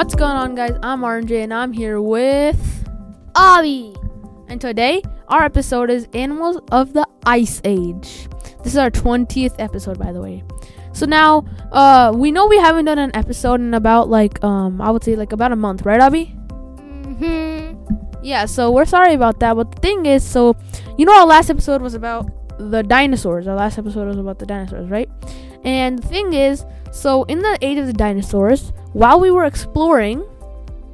What's going on, guys? I'm RJ and I'm here with. Abby. And today, our episode is Animals of the Ice Age. This is our 20th episode, by the way. So now, uh, we know we haven't done an episode in about like, um, I would say like about a month, right, Abby? hmm Yeah, so we're sorry about that. But the thing is, so, you know, our last episode was about the dinosaurs. Our last episode was about the dinosaurs, right? And the thing is, so in the age of the dinosaurs, while we were exploring,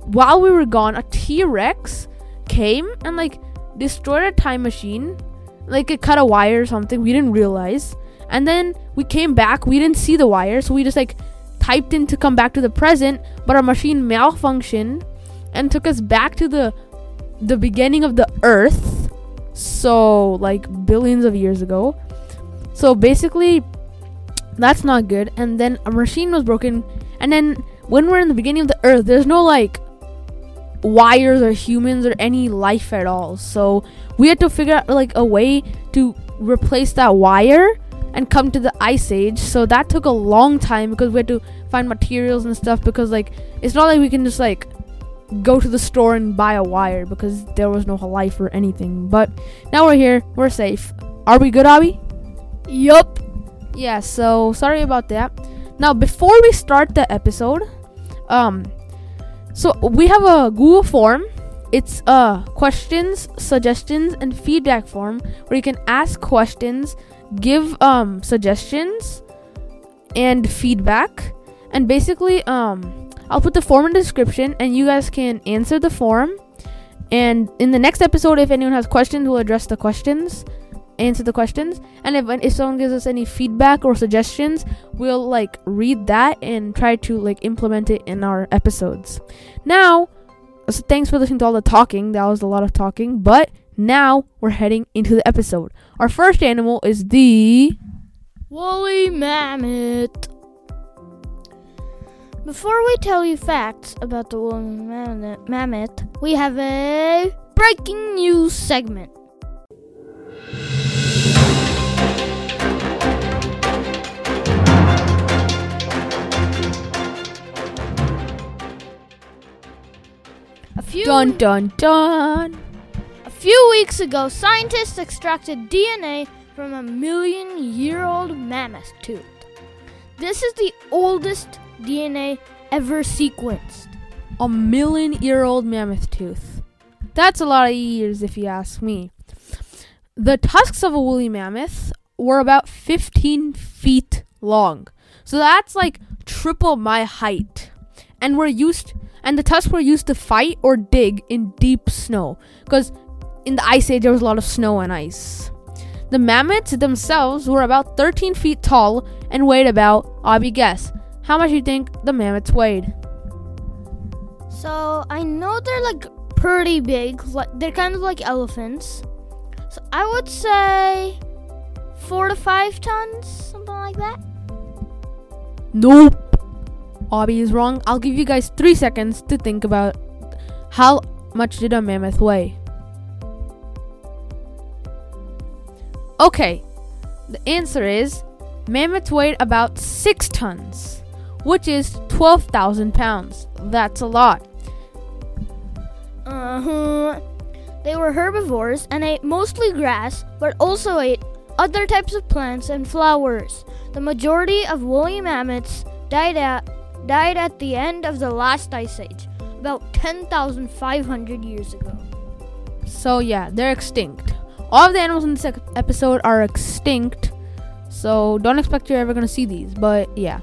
while we were gone, a T Rex came and like destroyed a time machine. Like it cut a wire or something. We didn't realize. And then we came back. We didn't see the wire. So we just like typed in to come back to the present. But our machine malfunctioned and took us back to the the beginning of the earth. So like billions of years ago. So basically that's not good. And then a machine was broken. And then when we're in the beginning of the earth, there's no like wires or humans or any life at all. So we had to figure out like a way to replace that wire and come to the ice age. So that took a long time because we had to find materials and stuff because like it's not like we can just like go to the store and buy a wire because there was no life or anything. But now we're here, we're safe. Are we good, Abby? Yup. Yeah, so sorry about that. Now before we start the episode, um so we have a Google form. It's a questions, suggestions, and feedback form where you can ask questions, give um suggestions and feedback. And basically, um I'll put the form in the description and you guys can answer the form. And in the next episode, if anyone has questions, we'll address the questions, answer the questions. And if if someone gives us any feedback or suggestions, we'll like read that and try to like implement it in our episodes. Now, so thanks for listening to all the talking. That was a lot of talking, but now we're heading into the episode. Our first animal is the Woolly mammoth. Before we tell you facts about the woolly mammoth, mammoth, we have a breaking news segment. A few dun dun dun. A few weeks ago, scientists extracted DNA from a million year old mammoth tooth. This is the oldest DNA ever sequenced. A million year old mammoth tooth. That's a lot of years if you ask me. The tusks of a woolly mammoth were about 15 feet long. So that's like triple my height. And were used and the tusks were used to fight or dig in deep snow because in the ice age there was a lot of snow and ice. The mammoths themselves were about 13 feet tall and weighed about, Abby guess, how much do you think the mammoths weighed? So I know they're like pretty big. Like they're kind of like elephants. So I would say four to five tons, something like that. Nope. Abby is wrong. I'll give you guys three seconds to think about how much did a mammoth weigh. Okay, the answer is mammoths weighed about six tons, which is 12,000 pounds. That's a lot. Uh huh. They were herbivores and ate mostly grass, but also ate other types of plants and flowers. The majority of woolly mammoths died at died at the end of the last ice age, about 10,500 years ago. So, yeah, they're extinct. All of the animals in this episode are extinct, so don't expect you're ever gonna see these, but yeah.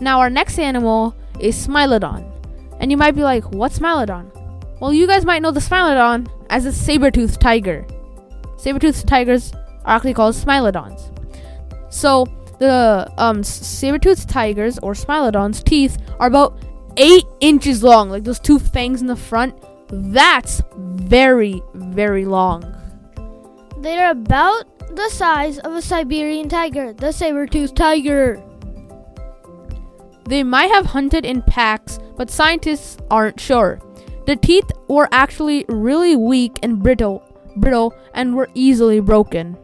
Now, our next animal is Smilodon. And you might be like, what's Smilodon? Well, you guys might know the Smilodon as a saber-toothed tiger. Saber-toothed tigers are actually called Smilodons. So, the um, saber-toothed tigers or Smilodons' teeth are about 8 inches long, like those two fangs in the front. That's very, very long. They're about the size of a Siberian tiger, the saber-toothed tiger. They might have hunted in packs, but scientists aren't sure. The teeth were actually really weak and brittle, brittle and were easily broken.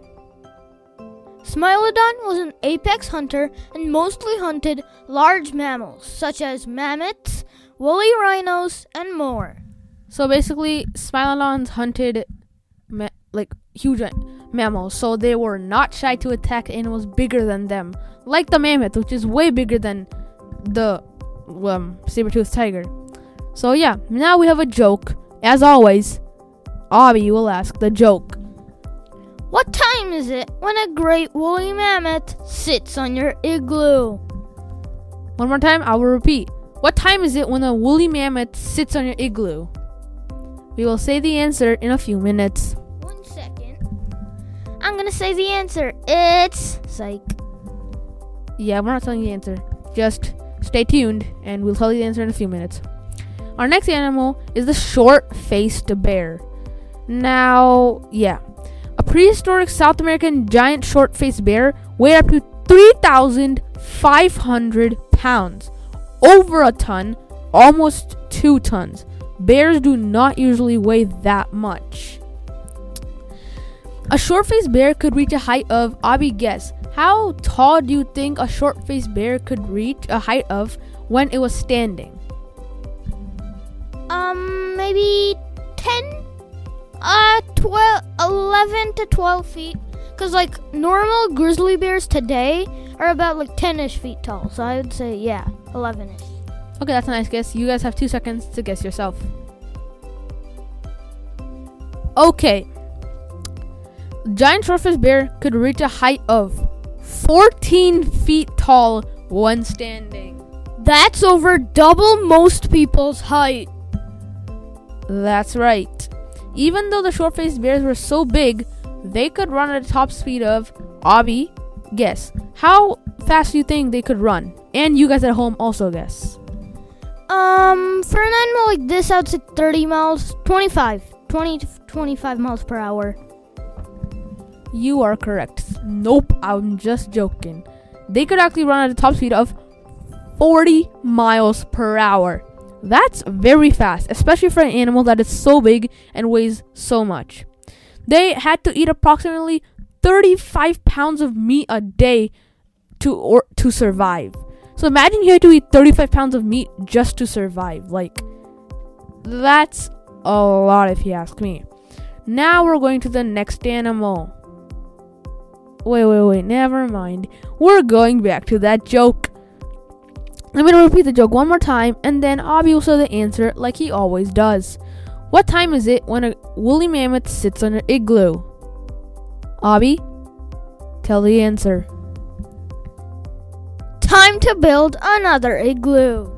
Smilodon was an apex hunter and mostly hunted large mammals such as mammoths, woolly rhinos, and more. So basically, Smilodons hunted ma- like huge mammals, so they were not shy to attack animals bigger than them, like the mammoth, which is way bigger than the um, saber-toothed tiger. So yeah, now we have a joke. As always, Abby will ask the joke. What time is it when a great woolly mammoth sits on your igloo? One more time, I will repeat. What time is it when a woolly mammoth sits on your igloo? We will say the answer in a few minutes. One second. I'm gonna say the answer. It's psych. Yeah, we're not telling you the answer. Just stay tuned and we'll tell you the answer in a few minutes. Our next animal is the short faced bear. Now, yeah. A prehistoric South American giant short faced bear weighed up to 3,500 pounds, over a ton, almost two tons. Bears do not usually weigh that much. A short faced bear could reach a height of, Abby guess, how tall do you think a short faced bear could reach a height of when it was standing? Um, maybe 10? Uh, 12, 11 to 12 feet. Because, like, normal grizzly bears today are about, like, 10 ish feet tall. So I would say, yeah, 11 ish. Okay, that's a nice guess. You guys have two seconds to guess yourself. Okay. Giant short-faced bear could reach a height of 14 feet tall when standing. That's over double most people's height. That's right. Even though the short-faced bears were so big, they could run at a top speed of Abby. Guess how fast do you think they could run? And you guys at home also guess. Um, for an animal like this, I would say 30 miles, 25, 20 to 25 miles per hour. You are correct. Nope, I'm just joking. They could actually run at a top speed of 40 miles per hour. That's very fast, especially for an animal that is so big and weighs so much. They had to eat approximately 35 pounds of meat a day to or to survive. So imagine you had to eat 35 pounds of meat just to survive. Like that's a lot if you ask me. Now we're going to the next animal. Wait, wait, wait, never mind. We're going back to that joke. I'm gonna repeat the joke one more time, and then Abby will say the answer like he always does. What time is it when a woolly mammoth sits on an igloo? Abby, tell the answer. Time to build another igloo.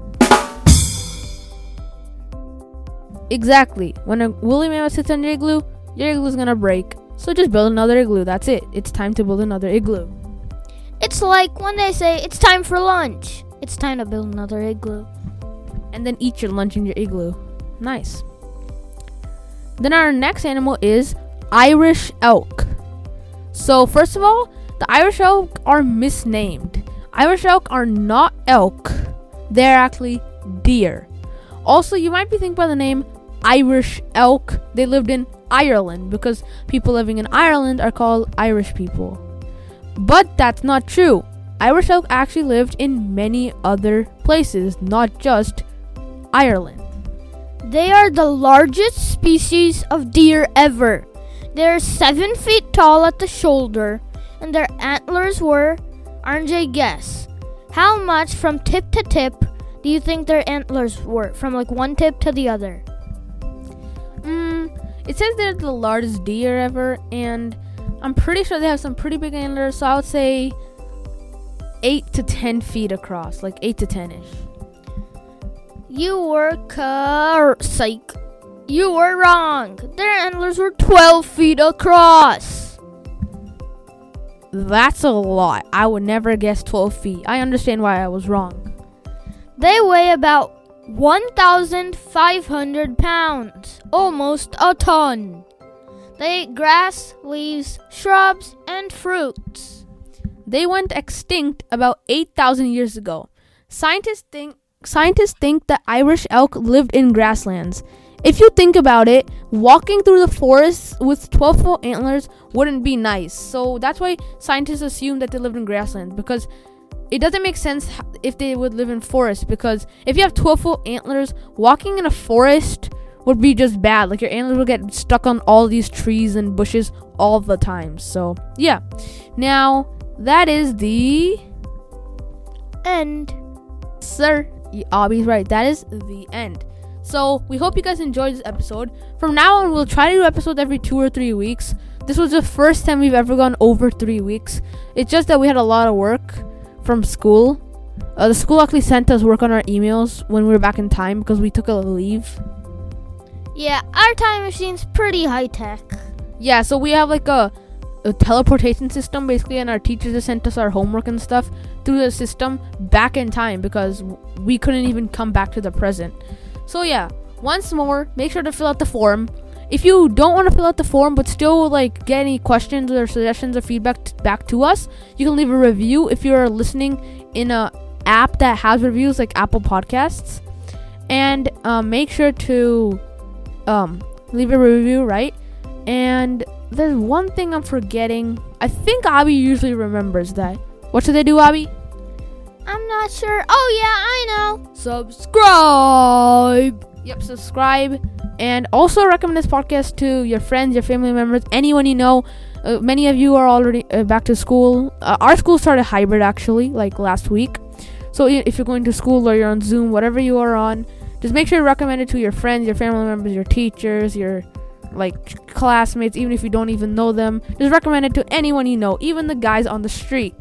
Exactly. When a woolly mammoth sits on your igloo, your igloo's gonna break. So just build another igloo. That's it. It's time to build another igloo. It's like when they say it's time for lunch. It's time to build another igloo. And then eat your lunch in your igloo. Nice. Then our next animal is Irish elk. So, first of all, the Irish elk are misnamed. Irish elk are not elk, they're actually deer. Also, you might be thinking by the name Irish elk, they lived in Ireland because people living in Ireland are called Irish people. But that's not true. Irish elk actually lived in many other places, not just Ireland. They are the largest species of deer ever. They are 7 feet tall at the shoulder, and their antlers were, RJ guess, how much from tip to tip do you think their antlers were? From like one tip to the other? Mm, it says they're the largest deer ever, and I'm pretty sure they have some pretty big antlers, so I would say 8 to 10 feet across, like 8 to 10 ish. You were car psych. You were wrong. Their antlers were 12 feet across. That's a lot. I would never guess 12 feet. I understand why I was wrong. They weigh about 1,500 pounds, almost a ton. They eat grass, leaves, shrubs, and fruits. They went extinct about 8,000 years ago. Scientists think scientists think that Irish elk lived in grasslands. If you think about it, walking through the forest with 12 foot antlers wouldn't be nice. So that's why scientists assume that they lived in grasslands because it doesn't make sense if they would live in forests because if you have 12 foot antlers, walking in a forest would be just bad. Like your antlers will get stuck on all these trees and bushes all the time. So, yeah. Now, that is the. end. Sir, y- Abby's right. That is the end. So, we hope you guys enjoyed this episode. From now on, we'll try to do episodes every two or three weeks. This was the first time we've ever gone over three weeks. It's just that we had a lot of work from school. Uh, the school actually sent us work on our emails when we were back in time because we took a leave. yeah, our time machine's pretty high tech. Yeah, so we have like a, a teleportation system basically, and our teachers just sent us our homework and stuff through the system back in time because we couldn't even come back to the present. So yeah, once more, make sure to fill out the form. If you don't want to fill out the form but still like get any questions or suggestions or feedback t- back to us, you can leave a review if you're listening in a app that has reviews like Apple Podcasts. And um, make sure to um, leave a review, right? And there's one thing I'm forgetting. I think Abby usually remembers that. What should they do, Abby? I'm not sure. Oh, yeah, I know. Subscribe. Yep, subscribe. And also recommend this podcast to your friends, your family members, anyone you know. Uh, many of you are already uh, back to school. Uh, our school started hybrid actually, like last week. So if you're going to school or you're on Zoom, whatever you are on, just make sure you recommend it to your friends, your family members, your teachers, your like classmates, even if you don't even know them. Just recommend it to anyone you know, even the guys on the street.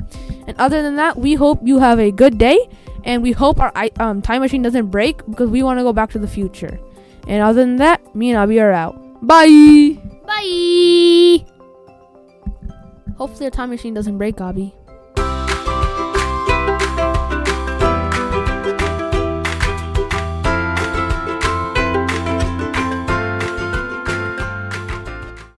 And other than that, we hope you have a good day, and we hope our um, time machine doesn't break because we want to go back to the future. And other than that, me and Abby are out. Bye. Bye. Hopefully, our time machine doesn't break, Abby.